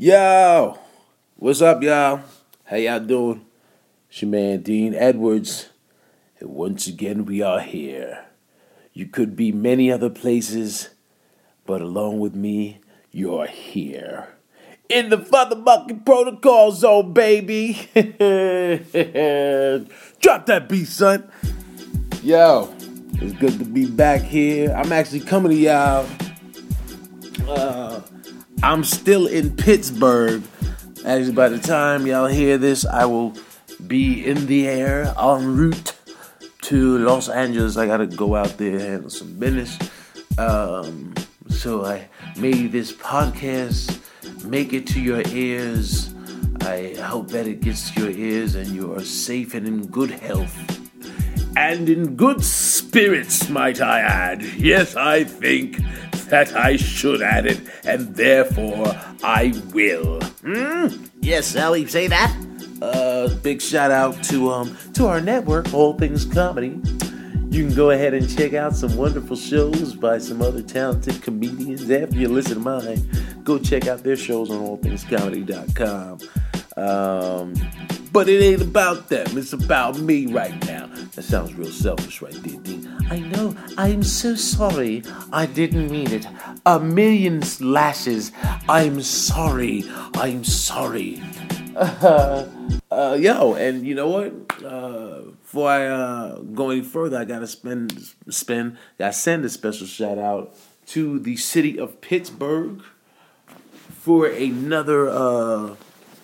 Yo, what's up, y'all? How y'all doing? It's your man Dean Edwards, and once again we are here. You could be many other places, but along with me, you're here. In the motherfucking protocol zone, baby. Drop that beat, son. Yo, it's good to be back here. I'm actually coming to y'all. Uh, I'm still in Pittsburgh. Actually, by the time y'all hear this, I will be in the air en route to Los Angeles. I gotta go out there and handle some business. Um, so I made this podcast make it to your ears. I hope that it gets to your ears and you are safe and in good health. And in good spirits, might I add. Yes, I think that I should add it, and therefore I will. Hmm? Yes, Sally, say that. Uh, big shout out to um to our network, All Things Comedy. You can go ahead and check out some wonderful shows by some other talented comedians. After you listen to mine, go check out their shows on allthingscomedy.com. Um, but it ain't about them, it's about me right now. That sounds real selfish right there, Dean. I know, I'm so sorry. I didn't mean it. A million lashes. I'm sorry. I'm sorry. Uh, uh, yo, and you know what? Uh, before I uh, go any further, I gotta spend spend. I send a special shout out to the city of Pittsburgh for another uh,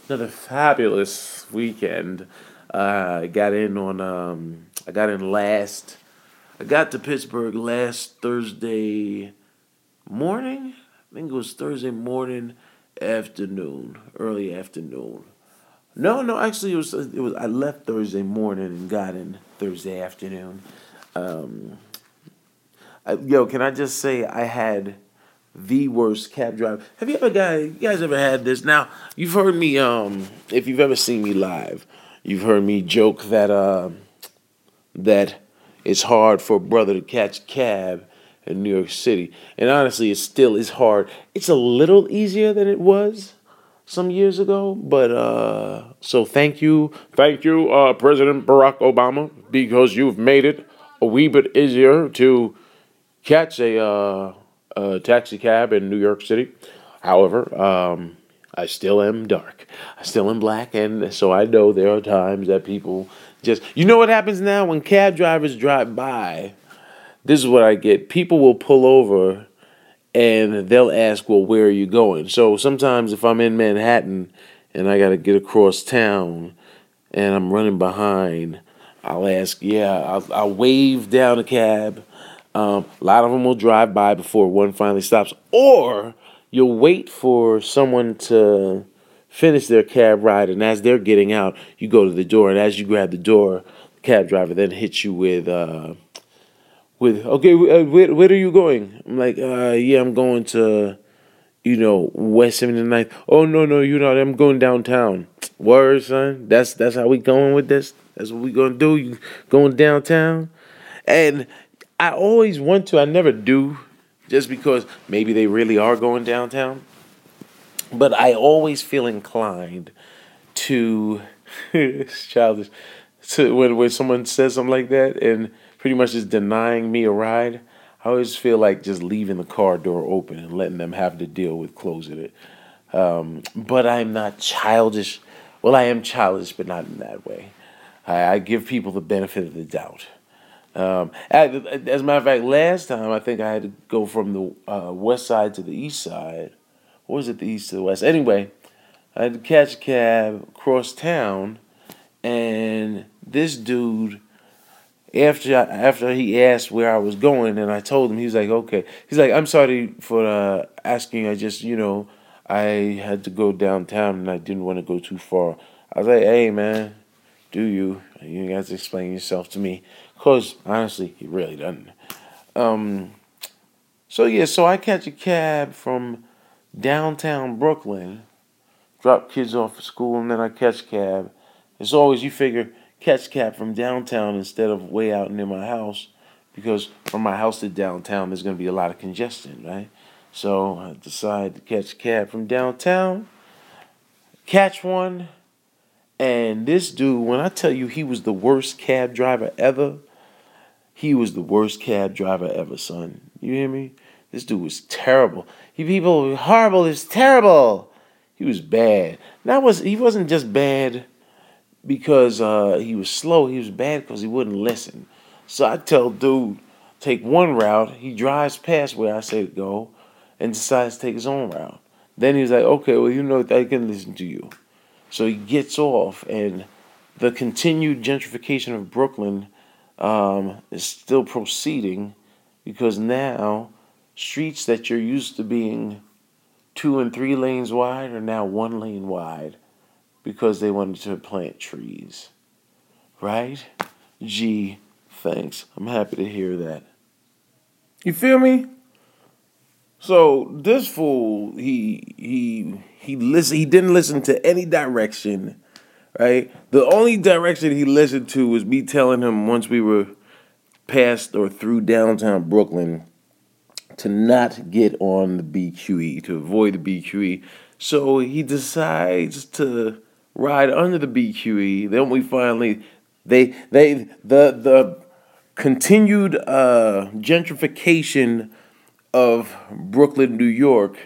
another fabulous weekend. Uh, I got in on um, I got in last. I got to Pittsburgh last Thursday morning. I think it was Thursday morning, afternoon, early afternoon. No, no, actually it was it was I left Thursday morning and got in Thursday afternoon. Um, I, yo, can I just say I had the worst cab driver. Have you ever guys you guys ever had this? Now, you've heard me um if you've ever seen me live, you've heard me joke that uh that it's hard for a brother to catch a cab in New York City. And honestly, it still is hard. It's a little easier than it was some years ago. But uh, so thank you, thank you, uh, President Barack Obama, because you've made it a wee bit easier to catch a, uh, a taxi cab in New York City. However, um, I still am dark. I still am black, and so I know there are times that people just you know what happens now when cab drivers drive by. This is what I get. People will pull over and they'll ask, well, where are you going? So sometimes if I'm in Manhattan and I got to get across town and I'm running behind, I'll ask, yeah, I'll, I'll wave down a cab. Um, a lot of them will drive by before one finally stops, or you'll wait for someone to finish their cab ride, and as they're getting out, you go to the door, and as you grab the door, the cab driver then hits you with. Uh, with okay, uh, where, where are you going? I'm like, uh, yeah, I'm going to, you know, West 79th. Oh no, no, you're not. I'm going downtown. Word, son. That's that's how we going with this. That's what we gonna do. You going downtown, and I always want to. I never do, just because maybe they really are going downtown. But I always feel inclined to it's childish. To when when someone says something like that and pretty much is denying me a ride, I always feel like just leaving the car door open and letting them have to deal with closing it. Um, but I'm not childish. Well, I am childish, but not in that way. I, I give people the benefit of the doubt. Um, as, a matter of fact, last time I think I had to go from the uh, west side to the east side. Or was it the east to the west? Anyway, I had to catch a cab across town, and this dude after after he asked where I was going and I told him, he was like, okay. He's like, I'm sorry for uh, asking. I just, you know, I had to go downtown and I didn't want to go too far. I was like, hey, man, do you? You to explain yourself to me. Because, honestly, he really doesn't. Um, so, yeah, so I catch a cab from downtown Brooklyn, drop kids off at school, and then I catch cab. As always, you figure, catch cab from downtown instead of way out near my house because from my house to downtown there's going to be a lot of congestion, right? So I decide to catch cab from downtown catch one. And this dude, when I tell you he was the worst cab driver ever, he was the worst cab driver ever, son. You hear me? This dude was terrible. He people horrible is terrible. He was bad. That was he wasn't just bad because uh, he was slow. He was bad because he wouldn't listen. So I tell dude, take one route. He drives past where I say go, and decides to take his own route. Then he's like, okay, well you know I can listen to you. So he gets off, and the continued gentrification of Brooklyn um, is still proceeding because now streets that you're used to being two and three lanes wide are now one lane wide because they wanted to plant trees. Right? Gee, thanks. I'm happy to hear that. You feel me? So this fool, he he he listen. He didn't listen to any direction, right? The only direction he listened to was me telling him once we were past or through downtown Brooklyn to not get on the BQE to avoid the BQE. So he decides to ride under the BQE. Then we finally they they the the continued uh, gentrification of Brooklyn, New York,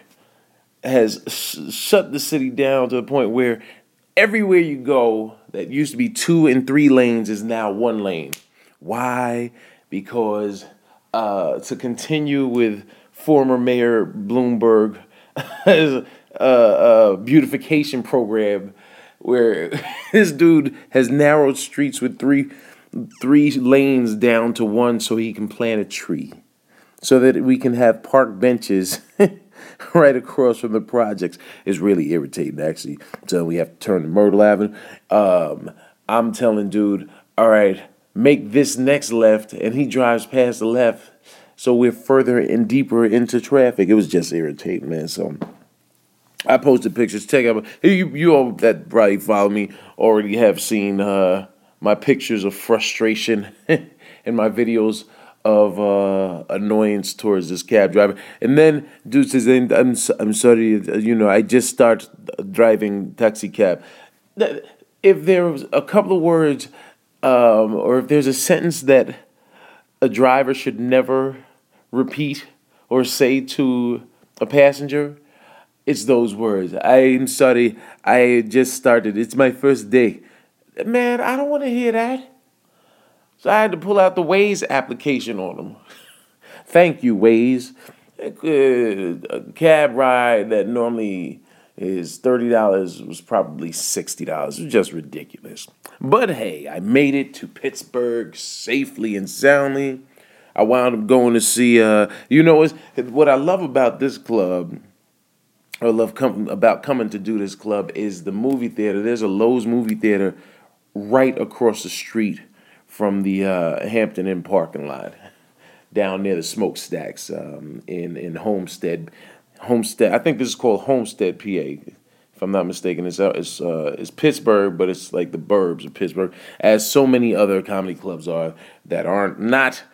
has sh- shut the city down to the point where everywhere you go that used to be two and three lanes is now one lane. Why? Because uh, to continue with former Mayor Bloomberg a, a beautification program where this dude has narrowed streets with three three lanes down to one so he can plant a tree so that we can have park benches right across from the projects. It's really irritating, actually. So we have to turn to Myrtle Avenue. Um, I'm telling dude, all right, make this next left, and he drives past the left. So we're further and deeper into traffic. It was just irritating, man. So I posted pictures. Check out you. You all that probably follow me already have seen uh, my pictures of frustration in my videos of uh, annoyance towards this cab driver. And then dude says, "I'm I'm sorry, you know, I just start driving taxi cab." If there was a couple of words, um, or if there's a sentence that a driver should never repeat or say to a passenger, it's those words. I'm sorry, I just started. It's my first day. Man, I don't want to hear that. So I had to pull out the Waze application on them. Thank you, Waze. A cab ride that normally is $30 was probably $60. It was just ridiculous. But hey, I made it to Pittsburgh safely and soundly. I wound up going to see, uh, you know, what I love about this club, or love com- about coming to do this club, is the movie theater. There's a Loews movie theater right across the street from the uh, Hampton Inn parking lot down near the smokestacks um, in in Homestead. Homestead, I think this is called Homestead, PA. If I'm not mistaken, it's uh, it's uh, it's Pittsburgh, but it's like the burbs of Pittsburgh, as so many other comedy clubs are that aren't not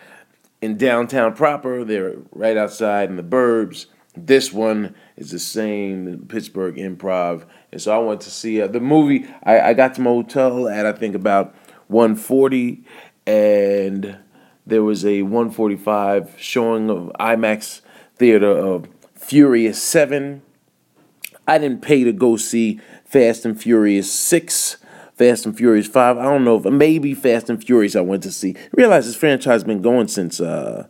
in downtown proper. They're right outside in the burbs. This one is the same Pittsburgh Improv, and so I went to see uh, the movie. I, I got to my hotel at I think about 140, and there was a 145 showing of IMAX theater of Furious 7. I didn't pay to go see Fast and Furious 6, Fast and Furious 5. I don't know if maybe Fast and Furious I went to see. I realize this franchise has been going since uh,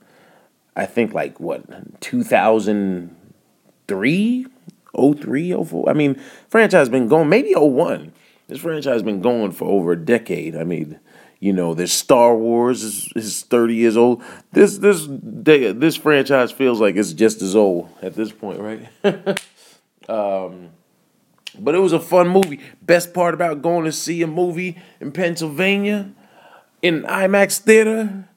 I think like what 2003, 03, 04. I mean, franchise been going maybe 01. This franchise has been going for over a decade. I mean, you know, there's Star Wars is, is 30 years old. This this day, this franchise feels like it's just as old at this point, right? um, but it was a fun movie. Best part about going to see a movie in Pennsylvania in IMAX theater,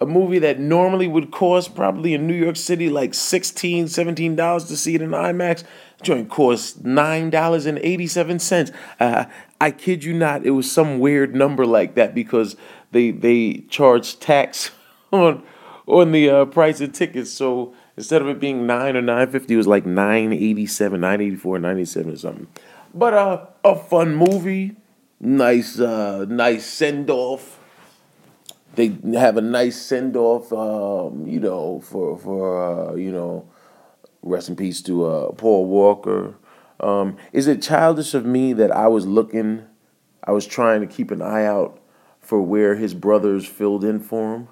a movie that normally would cost probably in New York City like 16 $17 to see it in IMAX joint cost nine dollars and eighty seven cents. Uh, I kid you not, it was some weird number like that because they they charged tax on on the uh, price of tickets. So instead of it being nine or nine fifty, it was like nine eighty seven, nine eighty four, ninety seven or something. but uh, a fun movie, nice, uh, nice send off. They have a nice send off, um, you know, for for uh, you know, rest in peace to uh, Paul Walker. Um, is it childish of me that I was looking, I was trying to keep an eye out for where his brothers filled in for him?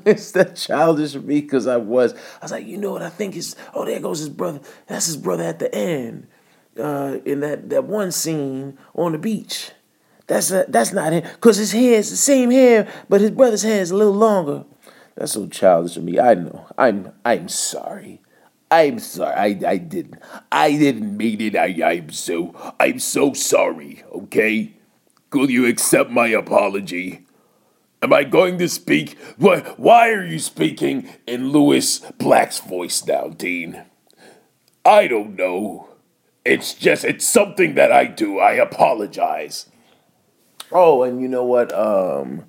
is that childish of me? Because I was. I was like, you know what I think is, oh, there goes his brother. That's his brother at the end uh, in that, that one scene on the beach. That's a, that's not him. Because his hair is the same hair, but his brother's hair is a little longer. That's so childish of me. I know. I'm I'm sorry. I'm sorry. I, I didn't. I didn't mean it. I, I'm so I'm so sorry, okay? Could you accept my apology? Am I going to speak? Why, why are you speaking in Lewis Black's voice now, Dean? I don't know. It's just, it's something that I do. I apologize. Oh, and you know what? Um,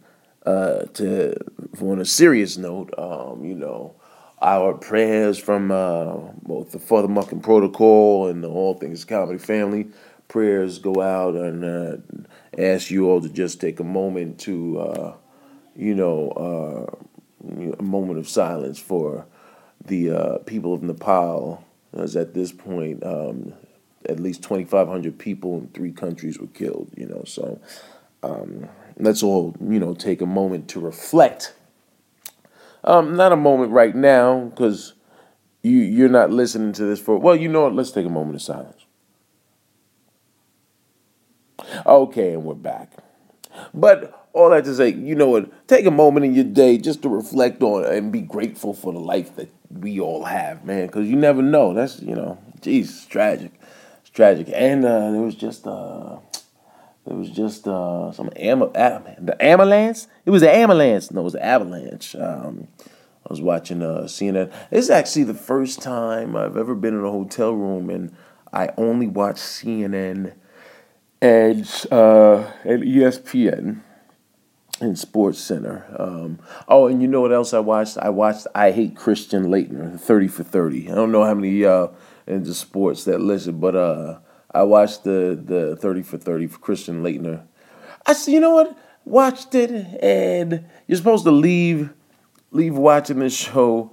uh, to on a serious note, um, you know, our prayers from uh, both the FuthaMuckin' Protocol and the All Things Comedy family. Prayers go out and uh, ask you all to just take a moment to uh, you know, uh, a moment of silence for the uh, people of Nepal, as at this point, um, at least 2,500 people in three countries were killed, you know, so um, let's all, you know, take a moment to reflect. Um, not a moment right now, because you, you're not listening to this for, well, you know what, let's take a moment of silence. Okay, and we're back. But all that to say, you know what? Take a moment in your day just to reflect on and be grateful for the life that we all have, man. Because you never know. That's you know, geez, it's tragic. It's tragic. And uh, there was just uh, was just uh, some am- the ambulance. It was the ambulance. No, it was the avalanche. Um, I was watching uh, CNN. This is actually the first time I've ever been in a hotel room and I only watched CNN and uh, and ESPN and Sports Center. Um, oh, and you know what else I watched? I watched I Hate Christian Laettner, 30 for 30. I don't know how many uh into sports that listen, but uh, I watched the, the 30 for 30 for Christian Laettner. I said, you know what? Watched it, and you're supposed to leave leave watching this show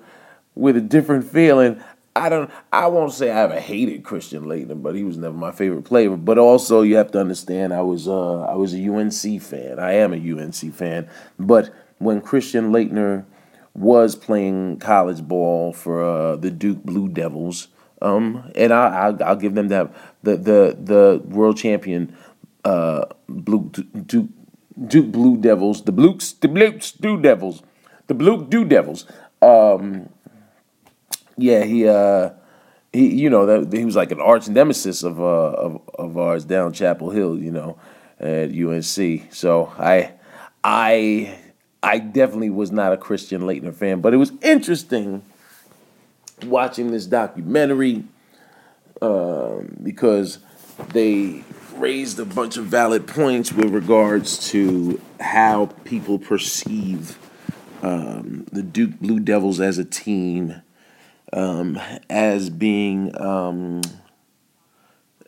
with a different feeling. I don't. I won't say I ever hated Christian Laettner, but he was never my favorite player. But also, you have to understand, I was uh, I was a UNC fan. I am a UNC fan. But when Christian Laettner was playing college ball for uh, the Duke Blue Devils, um, and I, I'll, I'll, give them that the the the world champion uh, Blue Duke Duke Blue Devils, the Blukes, the Blukes Blue Devils, the Blue Blue Devils. Um, yeah, he uh he you know that he was like an arch nemesis of uh of, of ours down Chapel Hill, you know, at UNC. So I I I definitely was not a Christian Laettner fan, but it was interesting watching this documentary um, because they raised a bunch of valid points with regards to how people perceive um, the Duke Blue Devils as a team um, as being um,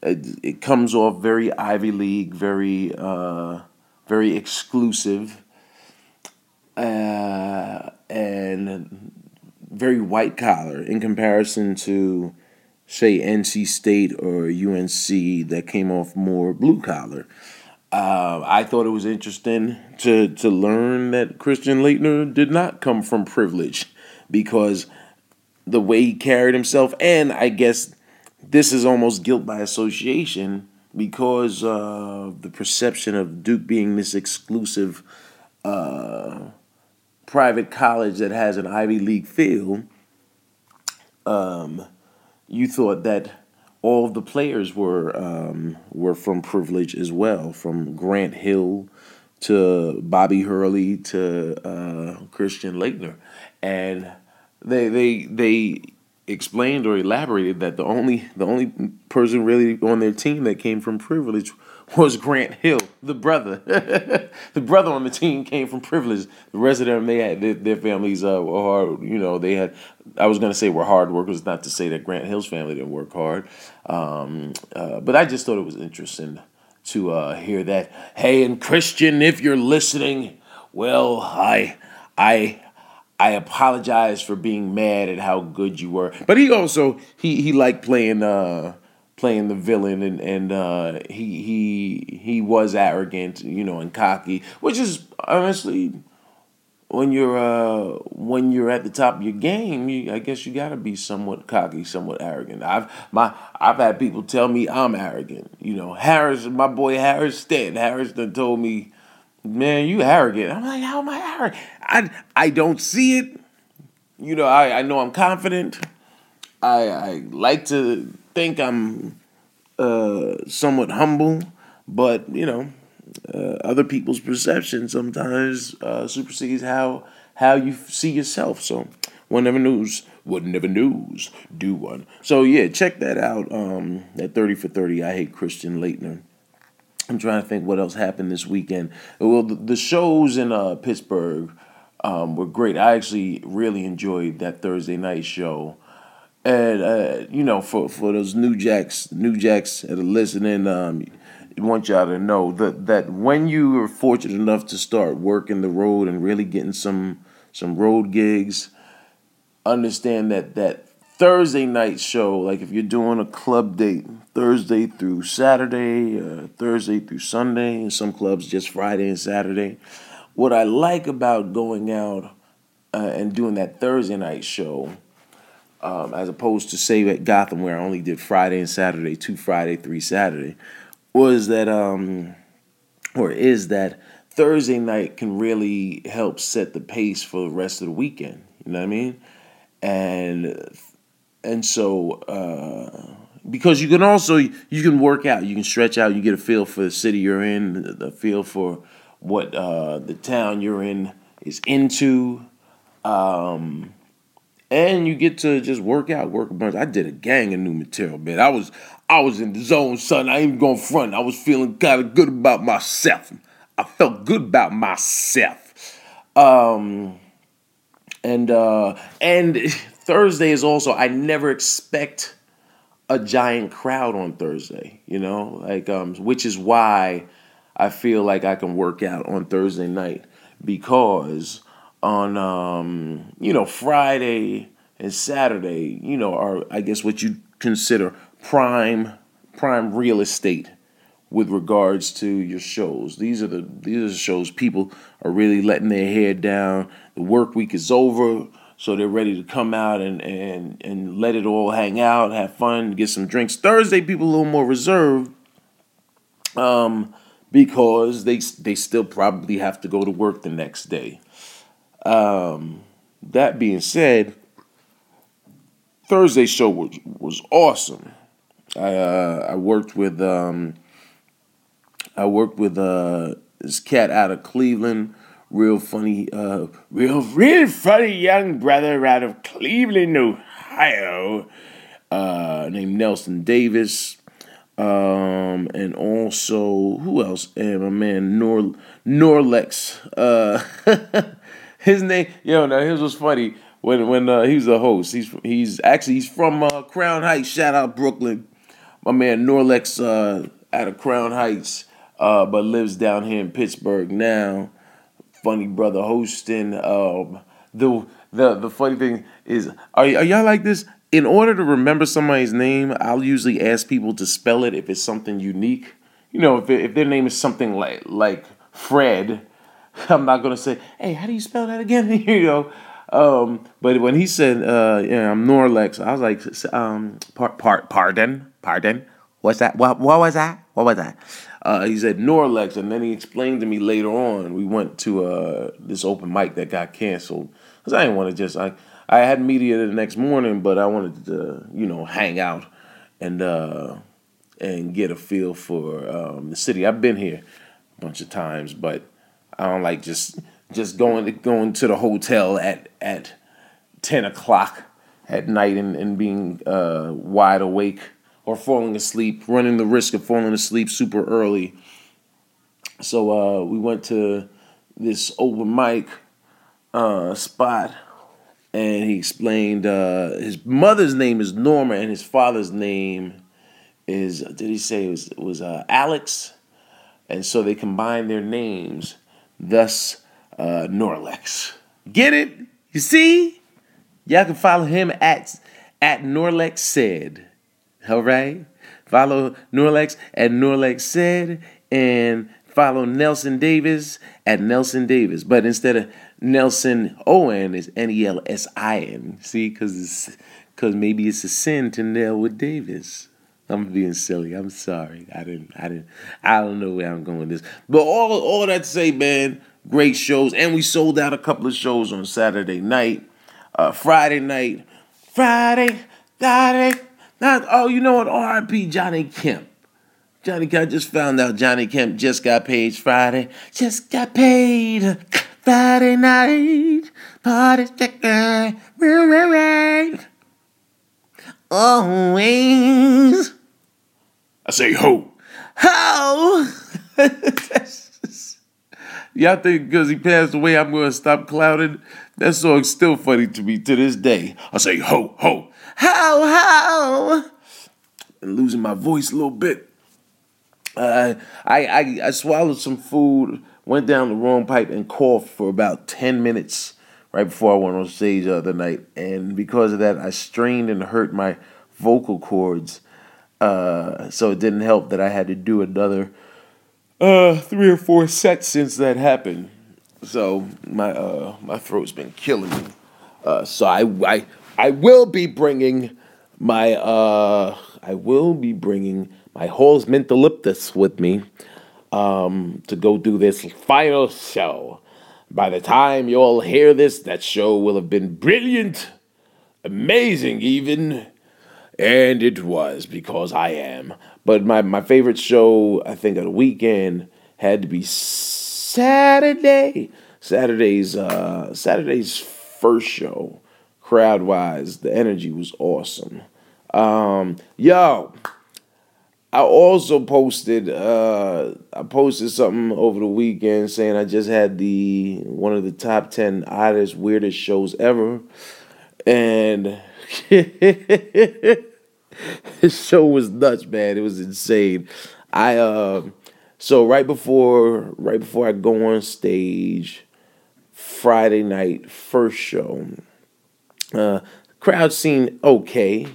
it, it, comes off very Ivy League, very uh, very exclusive, uh, and very white collar in comparison to say NC State or UNC that came off more blue collar. Uh, I thought it was interesting to to learn that Christian Laettner did not come from privilege because the way he carried himself, and I guess this is almost guilt by association because uh, the perception of Duke being this exclusive uh, private college that has an Ivy League feel. Um, you thought that all of the players were um, were from privilege as well, from Grant Hill to Bobby Hurley to uh, Christian Laettner, and they they they explained or elaborated that the only the only person really on their team that came from privilege was Grant Hill, the brother. the brother on the team came from privilege. The rest of them, they had their, their families uh, were hard. You know, they had. I was gonna say were hard workers, not to say that Grant Hill's family didn't work hard. Um, uh, but I just thought it was interesting to uh, hear that. Hey, and Christian, if you're listening, well, I, I, I apologize for being mad at how good you were. But he also he he liked playing uh playing the villain and and uh he he he was arrogant, you know, and cocky, which is honestly when you're uh when you're at the top of your game, you, I guess you got to be somewhat cocky, somewhat arrogant. I've my I've had people tell me I'm arrogant. You know, Harris, my boy Harris Stanton, Harris done told me man, you arrogant. I'm like, how am I arrogant? I I don't see it. You know, I, I know I'm confident. I I like to think I'm uh, somewhat humble, but you know, uh, other people's perception sometimes uh, supersedes how how you see yourself. So one never knows. what never knows. Do one. So yeah, check that out. Um, at thirty for thirty, I hate Christian Laettner. I'm trying to think what else happened this weekend. Well, the, the shows in uh, Pittsburgh um, were great. I actually really enjoyed that Thursday night show. And uh, you know, for, for those new jacks, new jacks that are listening, um, I want y'all to know that that when you are fortunate enough to start working the road and really getting some some road gigs, understand that that Thursday night show, like if you're doing a club date, Thursday through Saturday, uh, Thursday through Sunday, and some clubs just Friday and Saturday. What I like about going out uh, and doing that Thursday night show, um, as opposed to say at Gotham where I only did Friday and Saturday, two Friday, three Saturday, was that um, or is that Thursday night can really help set the pace for the rest of the weekend. You know what I mean? And and so uh, because you can also you can work out, you can stretch out, you get a feel for the city you're in, the feel for what uh, the town you're in is into, um, and you get to just work out, work a bunch. I did a gang of new material, man. I was I was in the zone, son. I ain't even going front. I was feeling kind of good about myself. I felt good about myself. Um, and uh, and Thursday is also I never expect a giant crowd on Thursday, you know, like um, which is why I feel like I can work out on Thursday night because on um, you know Friday and Saturday, you know, are I guess what you consider prime prime real estate with regards to your shows. These are the these are the shows people are really letting their hair down. The work week is over so they're ready to come out and and and let it all hang out, have fun, get some drinks. Thursday, people a little more reserved, um, because they they still probably have to go to work the next day. Um, that being said, Thursday show was was awesome. I uh, I worked with um, I worked with uh, this cat out of Cleveland real funny, uh, real, real funny young brother out of Cleveland, Ohio, uh, named Nelson Davis. Um, and also, who else? And my man Nor Norlex. His name, yo, now his was funny when when uh, he was a host. He's he's actually he's from uh, Crown Heights. Shout out Brooklyn. My man Norlex uh, out of Crown Heights, uh, but lives down here in Pittsburgh now funny brother hosting. Um, the the the funny thing is, are, are y'all like this? In order to remember somebody's name, I'll usually ask people to spell it if it's something unique. You know, if it, if their name is something like like Fred, I'm not gonna say, "Hey, how do you spell that again?" you know. Um, but when he said, uh, "Yeah, I'm Norlex," I was like, um, part, part, pardon, pardon. What's that? What, what was that? What was that? Uh, he said Norlex, and then he explained to me later on. We went to uh, this open mic that got canceled because I didn't want to just I I had media the next morning, but I wanted to you know hang out and uh, and get a feel for um, the city. I've been here a bunch of times, but I don't like just just going to, going to the hotel at at ten o'clock at night and, and being uh, wide awake or falling asleep, running the risk of falling asleep super early. So uh, we went to this open mic uh, spot, and he explained uh, his mother's name is Norma and his father's name is did he say it was was uh, Alex, and so they combined their names, thus uh, Norlex. Get it? You see? Y'all can follow him at at Norlex said. All right, follow Norlex at Norlex said, and follow Nelson Davis at Nelson Davis. But instead of Nelson Owen, is N E L S I N. See, because because maybe it's a sin to nail with Davis. I'm being silly. I'm sorry. I didn't. I didn't. I don't know where I'm going with this. But all all that to say, man, great shows, and we sold out a couple of shows on Saturday night, uh, Friday night, Friday, Friday. Not oh, you know what? R.I.P. Johnny Kemp. Johnny Kemp. I just found out Johnny Kemp just got paid Friday. Just got paid Friday night. Party chicken. Always. I say ho. Ho! Y'all think because he passed away, I'm going to stop clouding? That song's still funny to me to this day. I say ho, ho, ho, ho. And losing my voice a little bit. Uh, I, I, I swallowed some food, went down the wrong pipe, and coughed for about 10 minutes right before I went on stage the other night. And because of that, I strained and hurt my vocal cords. Uh, so it didn't help that I had to do another uh, three or four sets since that happened. So my uh, my throat's been killing me. Uh, so I, I I will be bringing my uh, I will be bringing my Halls Mentholyptus with me um, to go do this final show. By the time you all hear this, that show will have been brilliant, amazing, even. And it was because I am. But my, my favorite show, I think, of the weekend had to be Saturday. Saturday's uh, Saturday's first show, crowd wise, the energy was awesome. Um, yo, I also posted uh, I posted something over the weekend saying I just had the one of the top ten oddest weirdest shows ever, and this show was nuts, man. It was insane. I uh, so right before right before I go on stage, Friday night first show, uh, crowd seemed okay.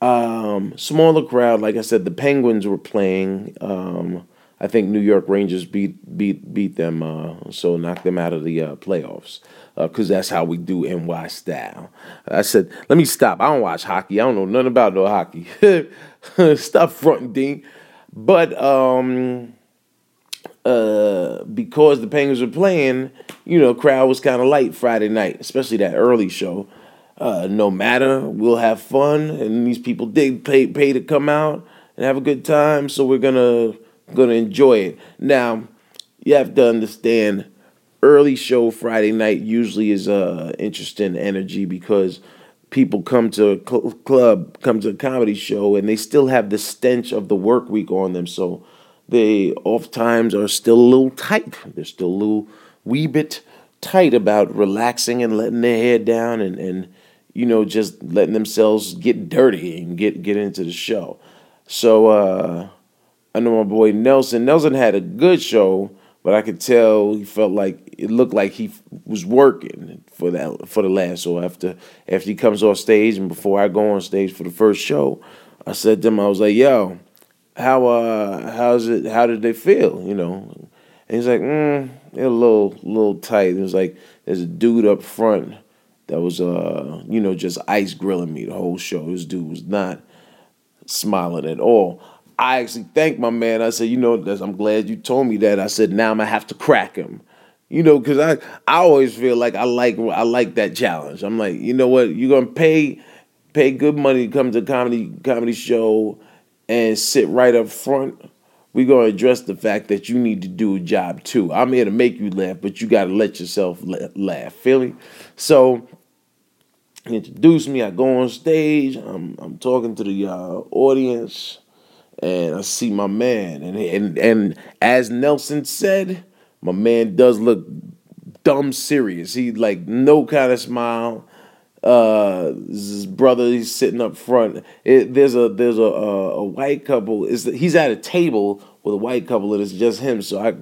Um, smaller crowd, like I said, the Penguins were playing. Um, I think New York Rangers beat beat beat them, uh, so knocked them out of the uh, playoffs because uh, that's how we do NY style. I said, let me stop. I don't watch hockey. I don't know nothing about no hockey. stop fronting, Dean. But um, uh, because the Penguins were playing, you know, crowd was kind of light Friday night, especially that early show. Uh, no matter, we'll have fun, and these people did pay pay to come out and have a good time, so we're gonna gonna enjoy it. Now, you have to understand, early show Friday night usually is uh interesting energy because people come to a cl- club, come to a comedy show, and they still have the stench of the work week on them, so they oftentimes are still a little tight. They're still a little wee bit tight about relaxing and letting their head down and and you know, just letting themselves get dirty and get get into the show. So uh, I know my boy Nelson. Nelson had a good show, but I could tell he felt like it looked like he was working for that for the last. So after after he comes off stage and before I go on stage for the first show, I said to him, I was like, "Yo, how uh how's it? How did they feel? You know?" And he's like, "Mm, they're a little little tight." It was like there's a dude up front that was uh you know just ice grilling me the whole show. This dude was not smiling at all. I actually thanked my man. I said, you know, I'm glad you told me that. I said, now I'm gonna have to crack him. You know, because I I always feel like I like I like that challenge. I'm like, you know what, you're gonna pay pay good money to come to comedy comedy show and sit right up front we're to address the fact that you need to do a job too. I'm here to make you laugh, but you got to let yourself laugh. Feel me? So he introduced me. I go on stage. I'm I'm talking to the uh, audience, and I see my man. And and and as Nelson said, my man does look dumb serious. He like no kind of smile. Uh, his brother, he's sitting up front. It, there's a there's a, a, a white couple. Is he's at a table with a white couple, and it's just him. So I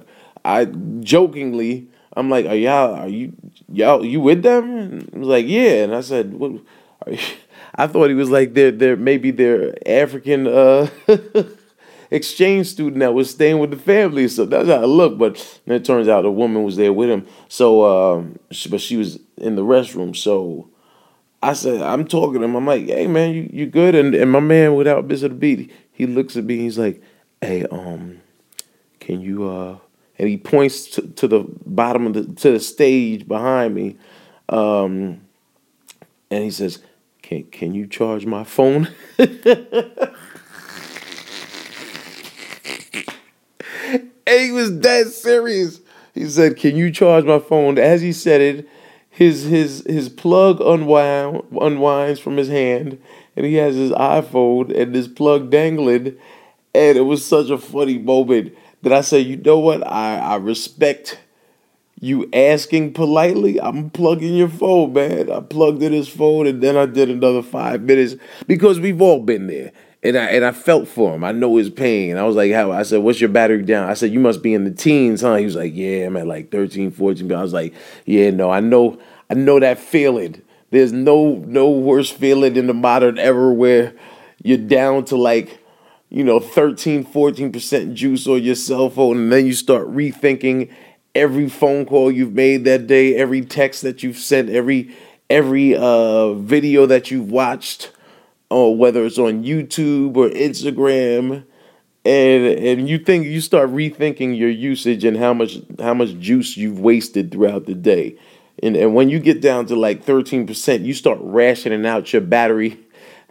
I jokingly I'm like, are y'all, are you, y'all, you with them? And he was like, yeah. And I said, what? I thought he was like their, their maybe their African uh, exchange student that was staying with the family. So that's how it looked. But it turns out a woman was there with him. So, um, she, but she was in the restroom. So I said, I'm talking to him. I'm like, hey man, you, you good? And and my man, without miss of the beat, he looks at me. He's like, hey, um, can you uh and he points to, to the bottom of the to the stage behind me, um, and he says, "Can can you charge my phone?" he was that serious. He said, "Can you charge my phone?" As he said it, his his his plug unwind unwinds from his hand, and he has his iPhone and this plug dangling, and it was such a funny moment that I said, you know what? I, I respect you asking politely. I'm plugging your phone, man. I plugged in his phone and then I did another five minutes because we've all been there. And I and I felt for him. I know his pain. I was like, how? I said, what's your battery down? I said, you must be in the teens, huh? He was like, yeah, I'm at like 13, 14. I was like, yeah, no, I know, I know that feeling. There's no no worse feeling in the modern era where you're down to like you know 13 14% juice on your cell phone and then you start rethinking every phone call you've made that day every text that you've sent every every uh, video that you've watched or whether it's on youtube or instagram and and you think you start rethinking your usage and how much how much juice you've wasted throughout the day. And and when you get down to like 13% you start rationing out your battery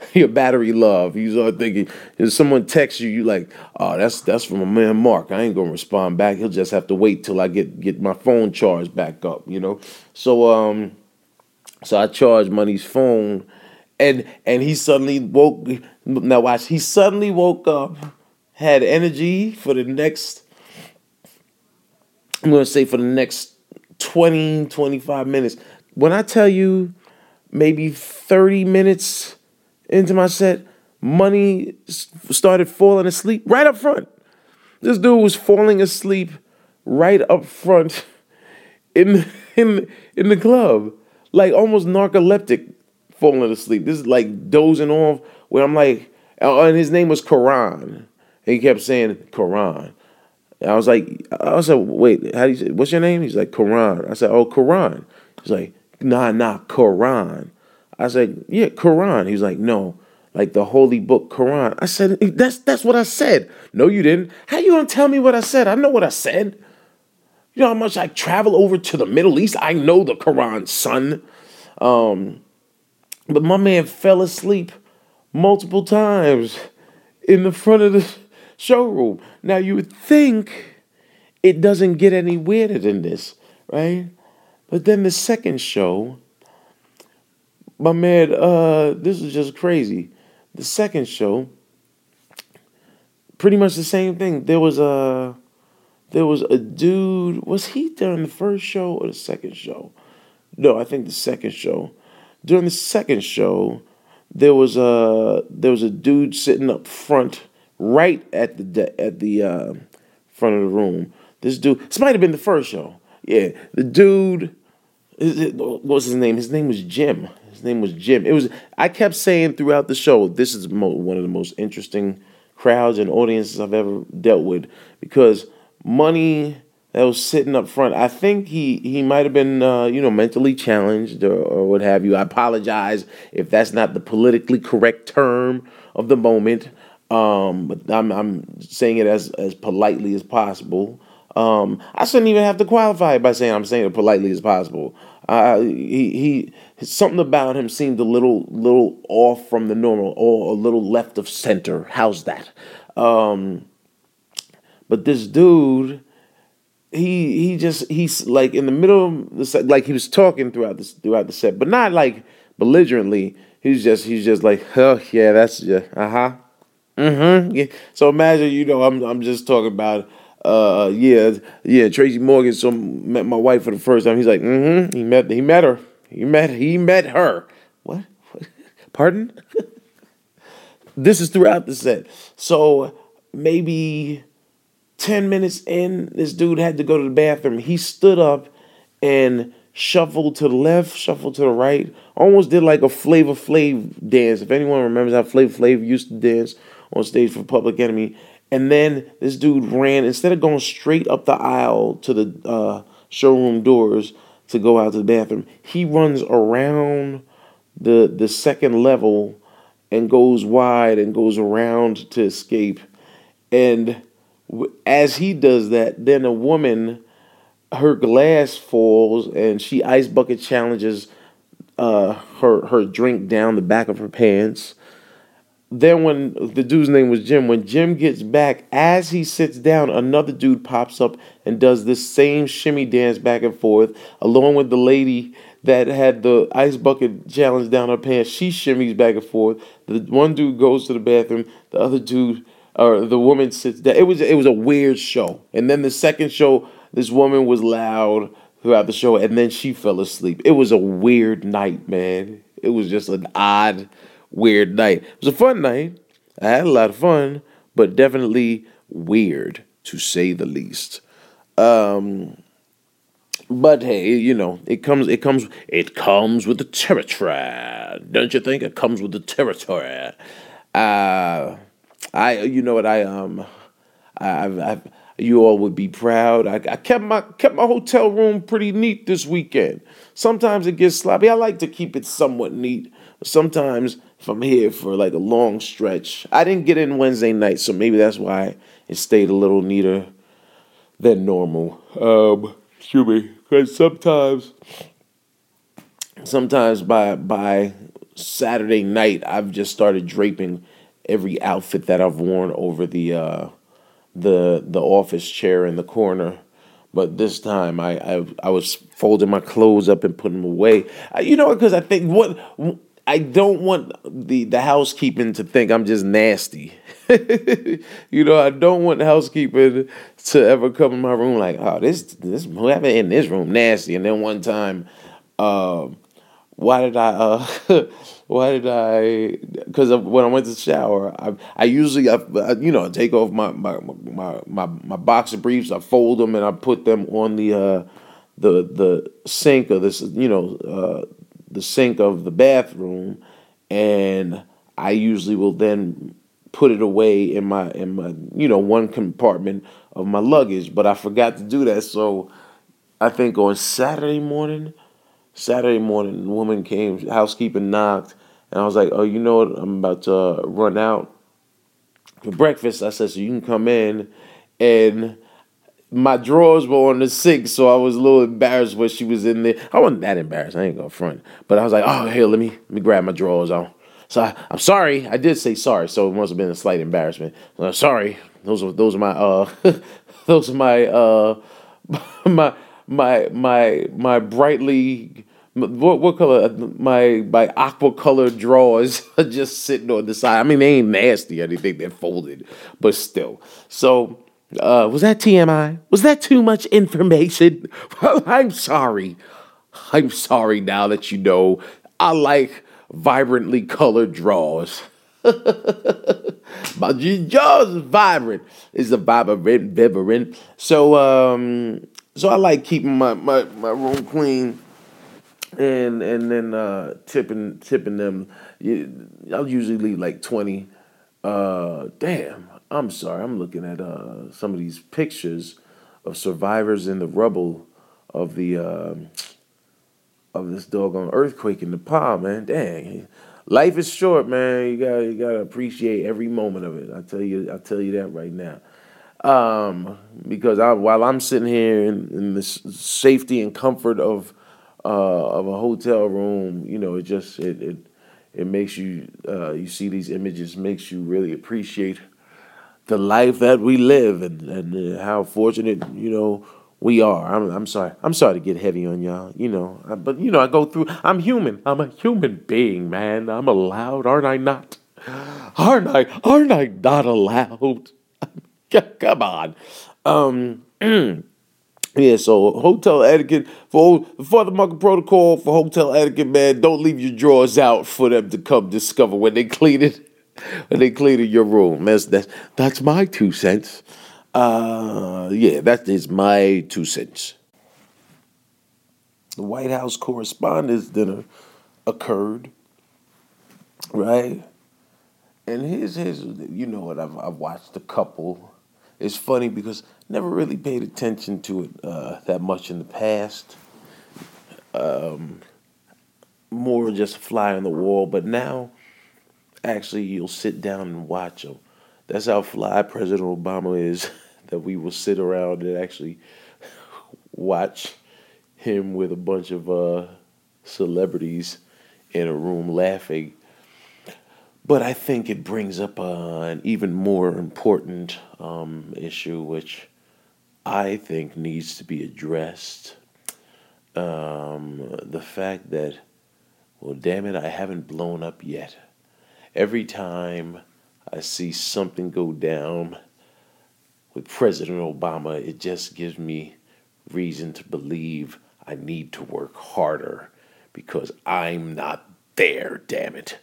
your battery love. You start thinking if someone texts you, you like, oh, that's that's from a man Mark. I ain't gonna respond back. He'll just have to wait till I get get my phone charged back up, you know. So um, so I charged Money's phone, and and he suddenly woke. Now watch, he suddenly woke up, had energy for the next. I'm gonna say for the next 20, 25 minutes. When I tell you, maybe 30 minutes into my set, money started falling asleep right up front. This dude was falling asleep right up front in in in the club, like almost narcoleptic, falling asleep. This is like dozing off. Where I'm like, uh, and his name was Quran. he kept saying Quran. I was like, I was like, wait, how do you say? What's your name? He's like Quran. I said, oh, Quran. He's like, nah, nah, Quran. I said, yeah, Quran. He's like, no, like the holy book Quran. I said, that's that's what I said. No, you didn't. How you gonna tell me what I said? I know what I said. You know how much I travel over to the Middle East? I know the Quran, son. Um, but my man fell asleep multiple times in the front of the showroom. Now you would think it doesn't get any weirder than this, right? But then the second show, my man, uh, this is just crazy. The second show, pretty much the same thing. There was a there was a dude. Was he during the first show or the second show? No, I think the second show. During the second show, there was a there was a dude sitting up front, right at the de- at the uh, front of the room. This dude. This might have been the first show. Yeah, the dude. What was his name? His name was Jim. His name was Jim. It was. I kept saying throughout the show, this is mo- one of the most interesting crowds and audiences I've ever dealt with because money that was sitting up front. I think he he might have been uh, you know mentally challenged or, or what have you. I apologize if that's not the politically correct term of the moment. Um, but I'm I'm saying it as as politely as possible. Um, I shouldn't even have to qualify it by saying I'm saying it politely as possible. Uh, he he something about him seemed a little little off from the normal or a little left of center. How's that? Um, but this dude, he he just he's like in the middle of the set, like he was talking throughout this throughout the set, but not like belligerently. He's just he's just like, oh yeah, that's yeah, uh huh, mm-hmm. Yeah. So imagine, you know, I'm I'm just talking about, uh, yeah, yeah, Tracy Morgan. So met my wife for the first time. He's like, mm-hmm. He met he met her. He met he met her. What? Pardon? this is throughout the set. So maybe 10 minutes in, this dude had to go to the bathroom. He stood up and shuffled to the left, shuffled to the right, almost did like a Flavor Flav dance. If anyone remembers how Flavor Flav used to dance on stage for Public Enemy. And then this dude ran, instead of going straight up the aisle to the uh, showroom doors to go out to the bathroom, he runs around the the second level and goes wide and goes around to escape. And as he does that, then a woman, her glass falls and she ice bucket challenges uh, her her drink down the back of her pants. Then when the dude's name was Jim, when Jim gets back, as he sits down, another dude pops up and does this same shimmy dance back and forth, along with the lady that had the ice bucket challenge down her pants. She shimmies back and forth. The one dude goes to the bathroom. The other dude or the woman sits down. It was it was a weird show. And then the second show, this woman was loud throughout the show, and then she fell asleep. It was a weird night, man. It was just an odd, weird night. It was a fun night. I had a lot of fun, but definitely weird to say the least. Um, but hey, you know, it comes, it comes, it comes with the territory, don't you think? It comes with the territory. Uh, I, you know what, I um, I've, I've you all would be proud. I, I, kept my kept my hotel room pretty neat this weekend. Sometimes it gets sloppy. I like to keep it somewhat neat. Sometimes if I'm here for like a long stretch, I didn't get in Wednesday night, so maybe that's why it stayed a little neater than normal. Um, excuse me because sometimes sometimes by by Saturday night I've just started draping every outfit that I've worn over the uh, the the office chair in the corner. But this time I, I I was folding my clothes up and putting them away. You know, because I think what I don't want the the housekeeping to think I'm just nasty. you know, I don't want housekeeping to ever come in my room like, oh, this this whoever in this room nasty. And then one time, uh, why did I? Uh, why did I? Because when I went to shower, I I usually I, you know take off my my my my my boxer briefs. I fold them and I put them on the uh, the the sink of this you know uh, the sink of the bathroom, and I usually will then put it away in my in my you know one compartment of my luggage, but I forgot to do that. So I think on Saturday morning, Saturday morning, the woman came, housekeeping knocked, and I was like, "Oh, you know what? I'm about to uh, run out for breakfast." I said, "So you can come in," and my drawers were on the sink, so I was a little embarrassed when she was in there. I wasn't that embarrassed. I ain't gonna front, but I was like, "Oh, here, let me let me grab my drawers on." So I, am sorry. I did say sorry, so it must have been a slight embarrassment. Uh, sorry. Those are those are my uh those are my uh my my my my brightly what what color my my aqua colored drawers are just sitting on the side. I mean they ain't nasty or anything, they're folded, but still. So uh was that TMI? Was that too much information? I'm sorry. I'm sorry now that you know I like vibrantly colored drawers. My jaws vibrant. is a vibrant, vibrant. So um, so I like keeping my, my, my room clean and and then uh, tipping tipping them. I'll usually leave like twenty. Uh, damn, I'm sorry. I'm looking at uh, some of these pictures of survivors in the rubble of the uh, of this doggone earthquake in Nepal, man. Dang, life is short, man. You got you gotta appreciate every moment of it. I tell you, I tell you that right now. Um, because I, while I'm sitting here in, in the safety and comfort of uh, of a hotel room, you know, it just it it it makes you uh, you see these images makes you really appreciate the life that we live and and uh, how fortunate you know We are. I'm, I'm sorry. I'm sorry to get heavy on y'all. You know, but you know, I go through. I'm human. I'm a human being, man. I'm allowed, aren't I not? Aren't I? Aren't I not allowed? Come on. Um. Yeah, so hotel etiquette for for FuthaMuckin' Protocol for hotel etiquette, man. Don't leave your drawers out for them to come discover when they clean it, when they clean your room. That's that's that's my two cents. Uh, yeah, that is my two cents. The White House Correspondents' Dinner occurred, right? And here's, here's you know what, I've, I've watched a couple. It's funny because never really paid attention to it uh, that much in the past. Um, more just fly on the wall, but now actually you'll sit down and watch them that's how fly President Obama is. that we will sit around and actually watch him with a bunch of uh, celebrities in a room laughing. But I think it brings up uh, an even more important um, issue, which I think needs to be addressed. Um, the fact that, well, damn it, I haven't blown up yet. Every time I see something go down with President Obama, it just gives me reason to believe I need to work harder because I'm not there, damn it.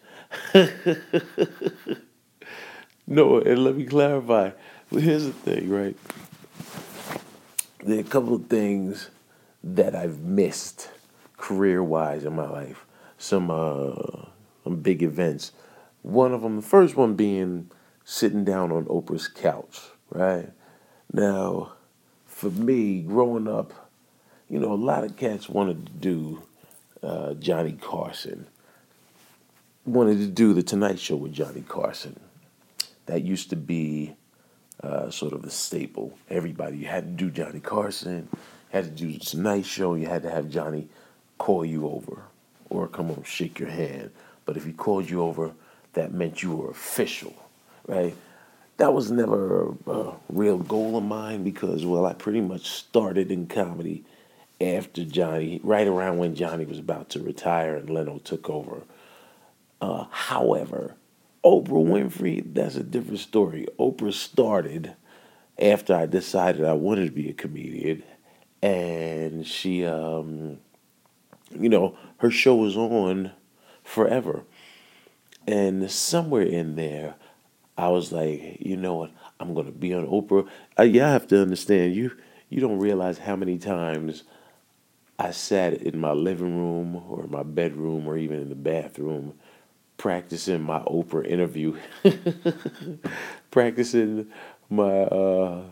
no, and let me clarify. Here's the thing, right? There are a couple of things that I've missed career wise in my life. Some uh, some big events one of them, the first one being sitting down on Oprah's couch, right? Now, for me, growing up, you know, a lot of cats wanted to do uh, Johnny Carson, wanted to do the Tonight Show with Johnny Carson. That used to be uh, sort of a staple. Everybody you had to do Johnny Carson, had to do the Tonight Show. You had to have Johnny call you over or come over shake your hand. But if he called you over that meant you were official, right? That was never a, a real goal of mine because, well, I pretty much started in comedy after Johnny, right around when Johnny was about to retire and Leno took over. Uh, however, Oprah Winfrey, that's a different story. Oprah started after I decided I wanted to be a comedian, and she, um, you know, her show was on forever. And somewhere in there, I was like, you know what? I'm gonna be on Oprah. Uh, yeah, I have to understand you. You don't realize how many times I sat in my living room or my bedroom or even in the bathroom practicing my Oprah interview, practicing my uh,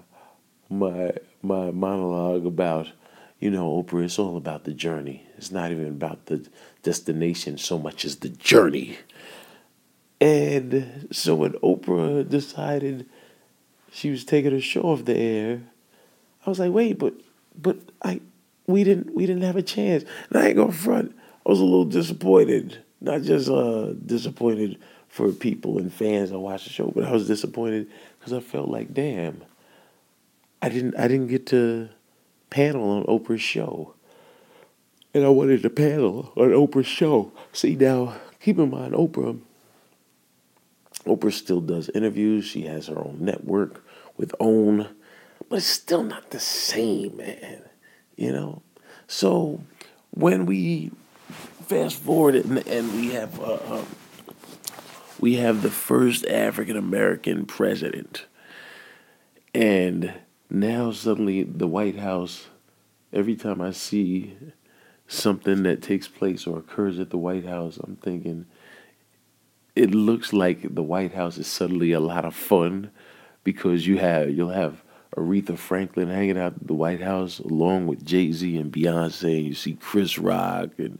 my my monologue about you know Oprah. It's all about the journey. It's not even about the destination so much as the journey. And so when Oprah decided she was taking her show off the air, I was like, wait, but but I we didn't we didn't have a chance. And I ain't gonna front. I was a little disappointed. Not just uh disappointed for people and fans that watch the show, but I was disappointed because I felt like, damn, I didn't I didn't get to panel on Oprah's show. And I wanted to panel on Oprah's show. See now, keep in mind Oprah Oprah still does interviews. She has her own network with OWN, but it's still not the same, man. You know? So when we fast forward and, and we have uh, uh, we have the first African American president, and now suddenly the White House. Every time I see something that takes place or occurs at the White House, I'm thinking it looks like the White House is suddenly a lot of fun because you have you'll have Aretha Franklin hanging out at the White House along with Jay Z and Beyonce. You see Chris Rock and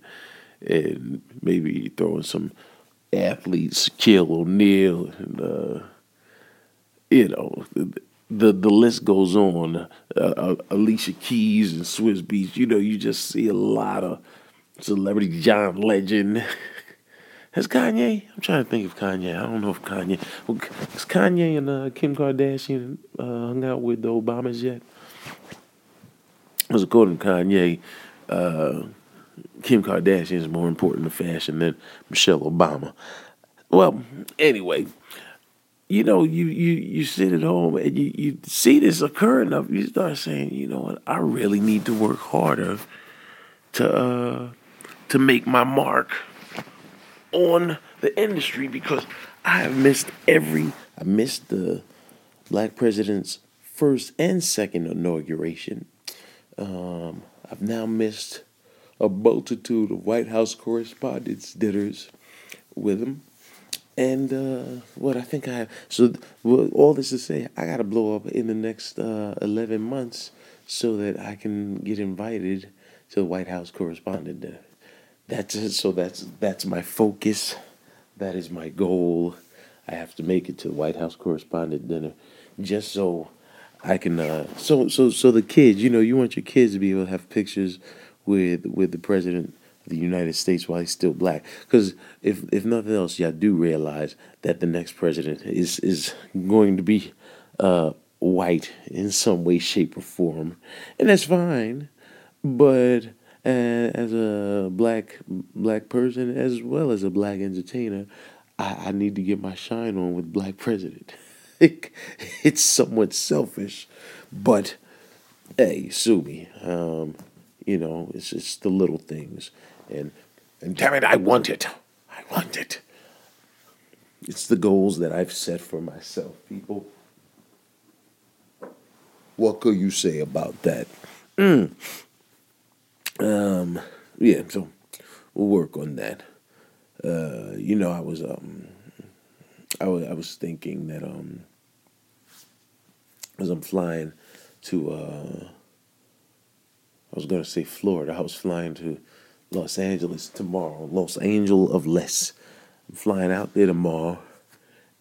and maybe throwing some athletes, Shaquille O'Neal, and uh, you know the, the the list goes on. Uh, uh, Alicia Keys and Swizz Beatz. You know, you just see a lot of celebrity. John Legend. Has Kanye? I'm trying to think of Kanye. I don't know if Kanye. Has Kanye and uh, Kim Kardashian uh, hung out with the Obamas yet? Because according to Kanye, uh, Kim Kardashian is more important to fashion than Michelle Obama. Well, anyway, you know, you you you sit at home and you, you see this occur enough, you start saying, you know what, I really need to work harder to uh, to make my mark on the industry because I have missed every I missed the black president's first and second inauguration. Um, I've now missed a multitude of White House correspondents' dinners with him. And uh, what I think I have, so well, all this to say, I got to blow up in the next uh, 11 months so that I can get invited to the White House correspondent dinner. That's it. So that's that's my focus. That is my goal. I have to make it to the White House correspondent dinner, just so I can. Uh, so so so the kids, you know, you want your kids to be able to have pictures with with the president of the United States while he's still black. Because if if nothing else, y'all do realize that the next president is is going to be uh, white in some way, shape, or form, and that's fine. But as a black black person, as well as a black entertainer, I, I need to get my shine on with black president. it's somewhat selfish, but hey, sue me. Um, you know, it's just the little things. And and damn it, I want it. I want it. It's the goals that I've set for myself, people. What could you say about that? Mm. Um, yeah, so we'll work on that. Uh, you know, I was um, I was I was thinking that um, as I'm flying to uh, I was to say Florida. I was flying to Los Angeles tomorrow. Los Angeles of Less. I'm flying out there tomorrow,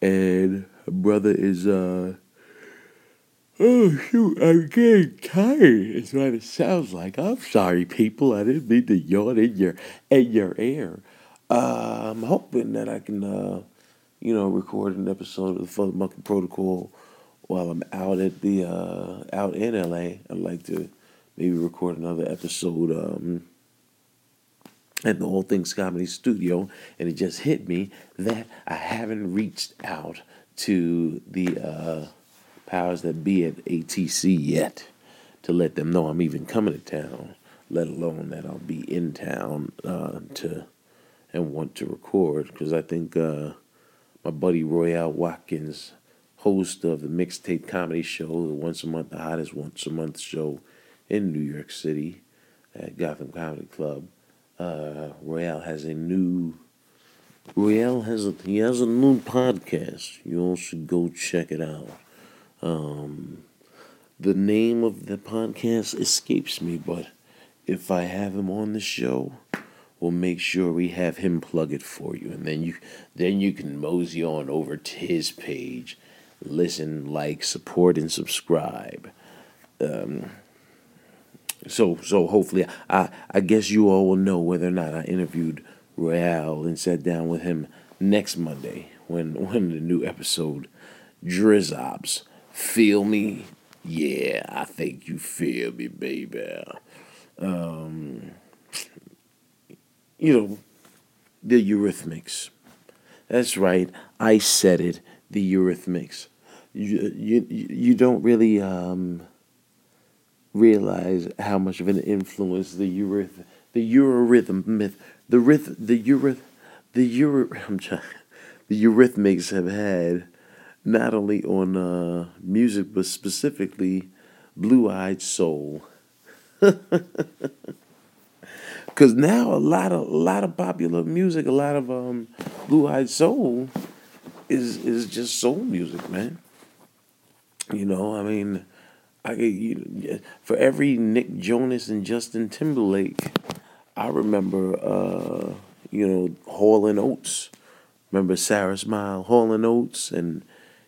and her brother is uh. Oh shoot! I'm getting tired. It's what it sounds like. I'm sorry, people. I didn't mean to yawn in your in your ear. Uh, I'm hoping that I can, uh, you know, record an episode of the FuthaMuckin' Protocol while I'm out at the uh, out in LA. I'd like to maybe record another episode um, at the All Things Comedy Studio, and it just hit me that I haven't reached out to the uh, powers that be at ATC yet to let them know I'm even coming to town, let alone that I'll be in town uh, to and want to record because I think uh, my buddy Royale Watkins, host of the Mixtape Comedy Show, the once a month, the hottest once a month show in New York City at Gotham Comedy Club. Uh, Royale has a new Royale has a he has a new podcast. You all should go check it out. Um, the name of the podcast escapes me, but if I have him on the show, we'll make sure we have him plug it for you, and then you then you can mosey on over to his page, listen, like, support, and subscribe. Um, so so hopefully I I guess you all will know whether or not I interviewed Royale and sat down with him next Monday when when the new episode Drizzobs. Feel me? Yeah, I think you feel me, baby. Um, you know, the Eurythmics. That's right. I said it. The Eurythmics. You you you don't really um realize how much of an influence the Euryth the Eurorhythm myth the rhyth the Euryth the Euro I'm trying, the Eurythmics have had not only on uh, music but specifically Blue Eyed Soul. Cause now a lot of a lot of popular music, a lot of um, Blue Eyed Soul is is just soul music, man. You know, I mean, I you, for every Nick Jonas and Justin Timberlake, I remember, uh, you know, Hall and Oates. Remember Sara Smile, Hall and Oates, and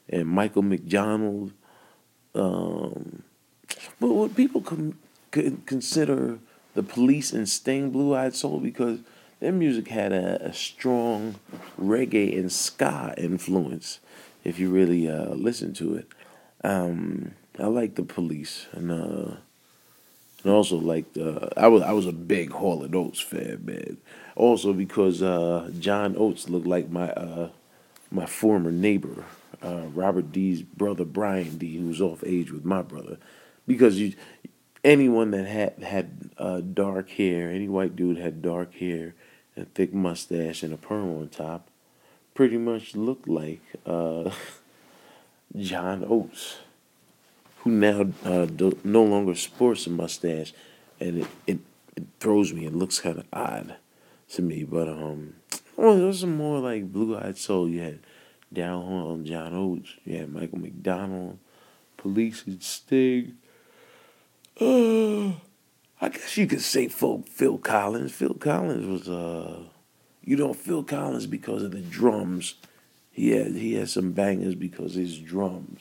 and Michael McDonald. Um, but what people can consider the Police and Sting, Blue Eyed Soul, because their music had a, a strong reggae and ska influence. If you really uh, listen to it. Um, I like the police, and uh, and also like I was I was a big Hall and Oates fan, man. Also because uh, John Oates looked like my uh, my former neighbor, uh, Robert D's brother Brian D, who was off age with my brother, because you anyone that had had uh, dark hair, any white dude had dark hair and thick mustache and a perm on top, pretty much looked like uh, John Oates, who now uh, do, no longer sports a mustache, and it, it, it throws me. It looks kind of odd to me, but um, well, those are more like Blue Eyed Soul. You had down on John Oates. Had Michael McDonald, Police and Sting. Uh, I guess you could say Phil, Phil Collins. Phil Collins was uh, you know, Phil Collins because of the drums. He had he had some bangers because his drums,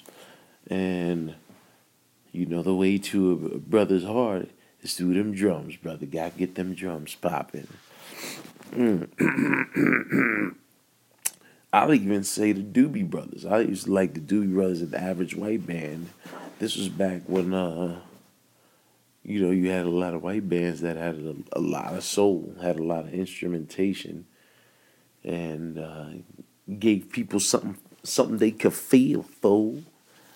and you know the way to a brother's heart is through them drums, brother. Got to get them drums popping. Mm. I'll even say the Doobie Brothers. I used to like the Doobie Brothers at the Average White Band. This was back when, uh, you know, you had a lot of white bands that had a, a lot of soul, had a lot of instrumentation, and uh, gave people something something they could feel. Fool,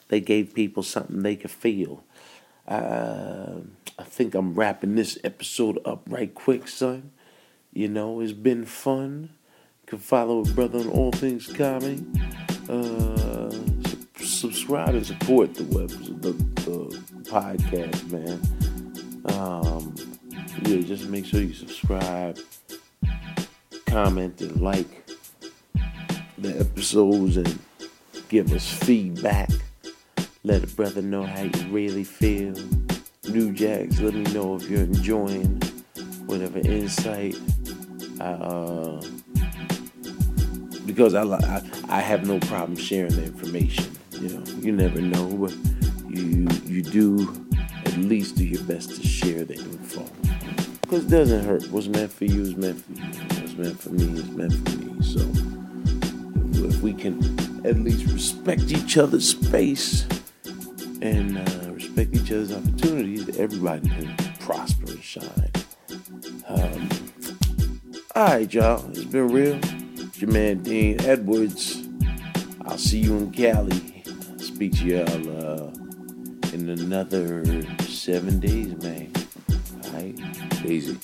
they gave people something they could feel. Uh, I think I'm wrapping this episode up right quick, son. You know, it's been fun can follow a brother on all things comedy. Uh, subscribe and support the web, the, the podcast, man. Um, yeah, just make sure you subscribe, comment, and like the episodes, and give us feedback. Let a brother know how you really feel. New Jacks, let me know if you're enjoying whatever insight. I, uh, because I, I I have no problem sharing the information. You know, you never know, but you you do at least do your best to share the info because it doesn't hurt. What's meant for you is meant for you. What's meant for me is meant for me. So if we can at least respect each other's space and uh, respect each other's opportunities, everybody can prosper and shine. Um, all right, y'all. It's been real your man Dean Edwards. I'll see you in Cali. speak to y'all uh, in another seven days, man. All right, easy.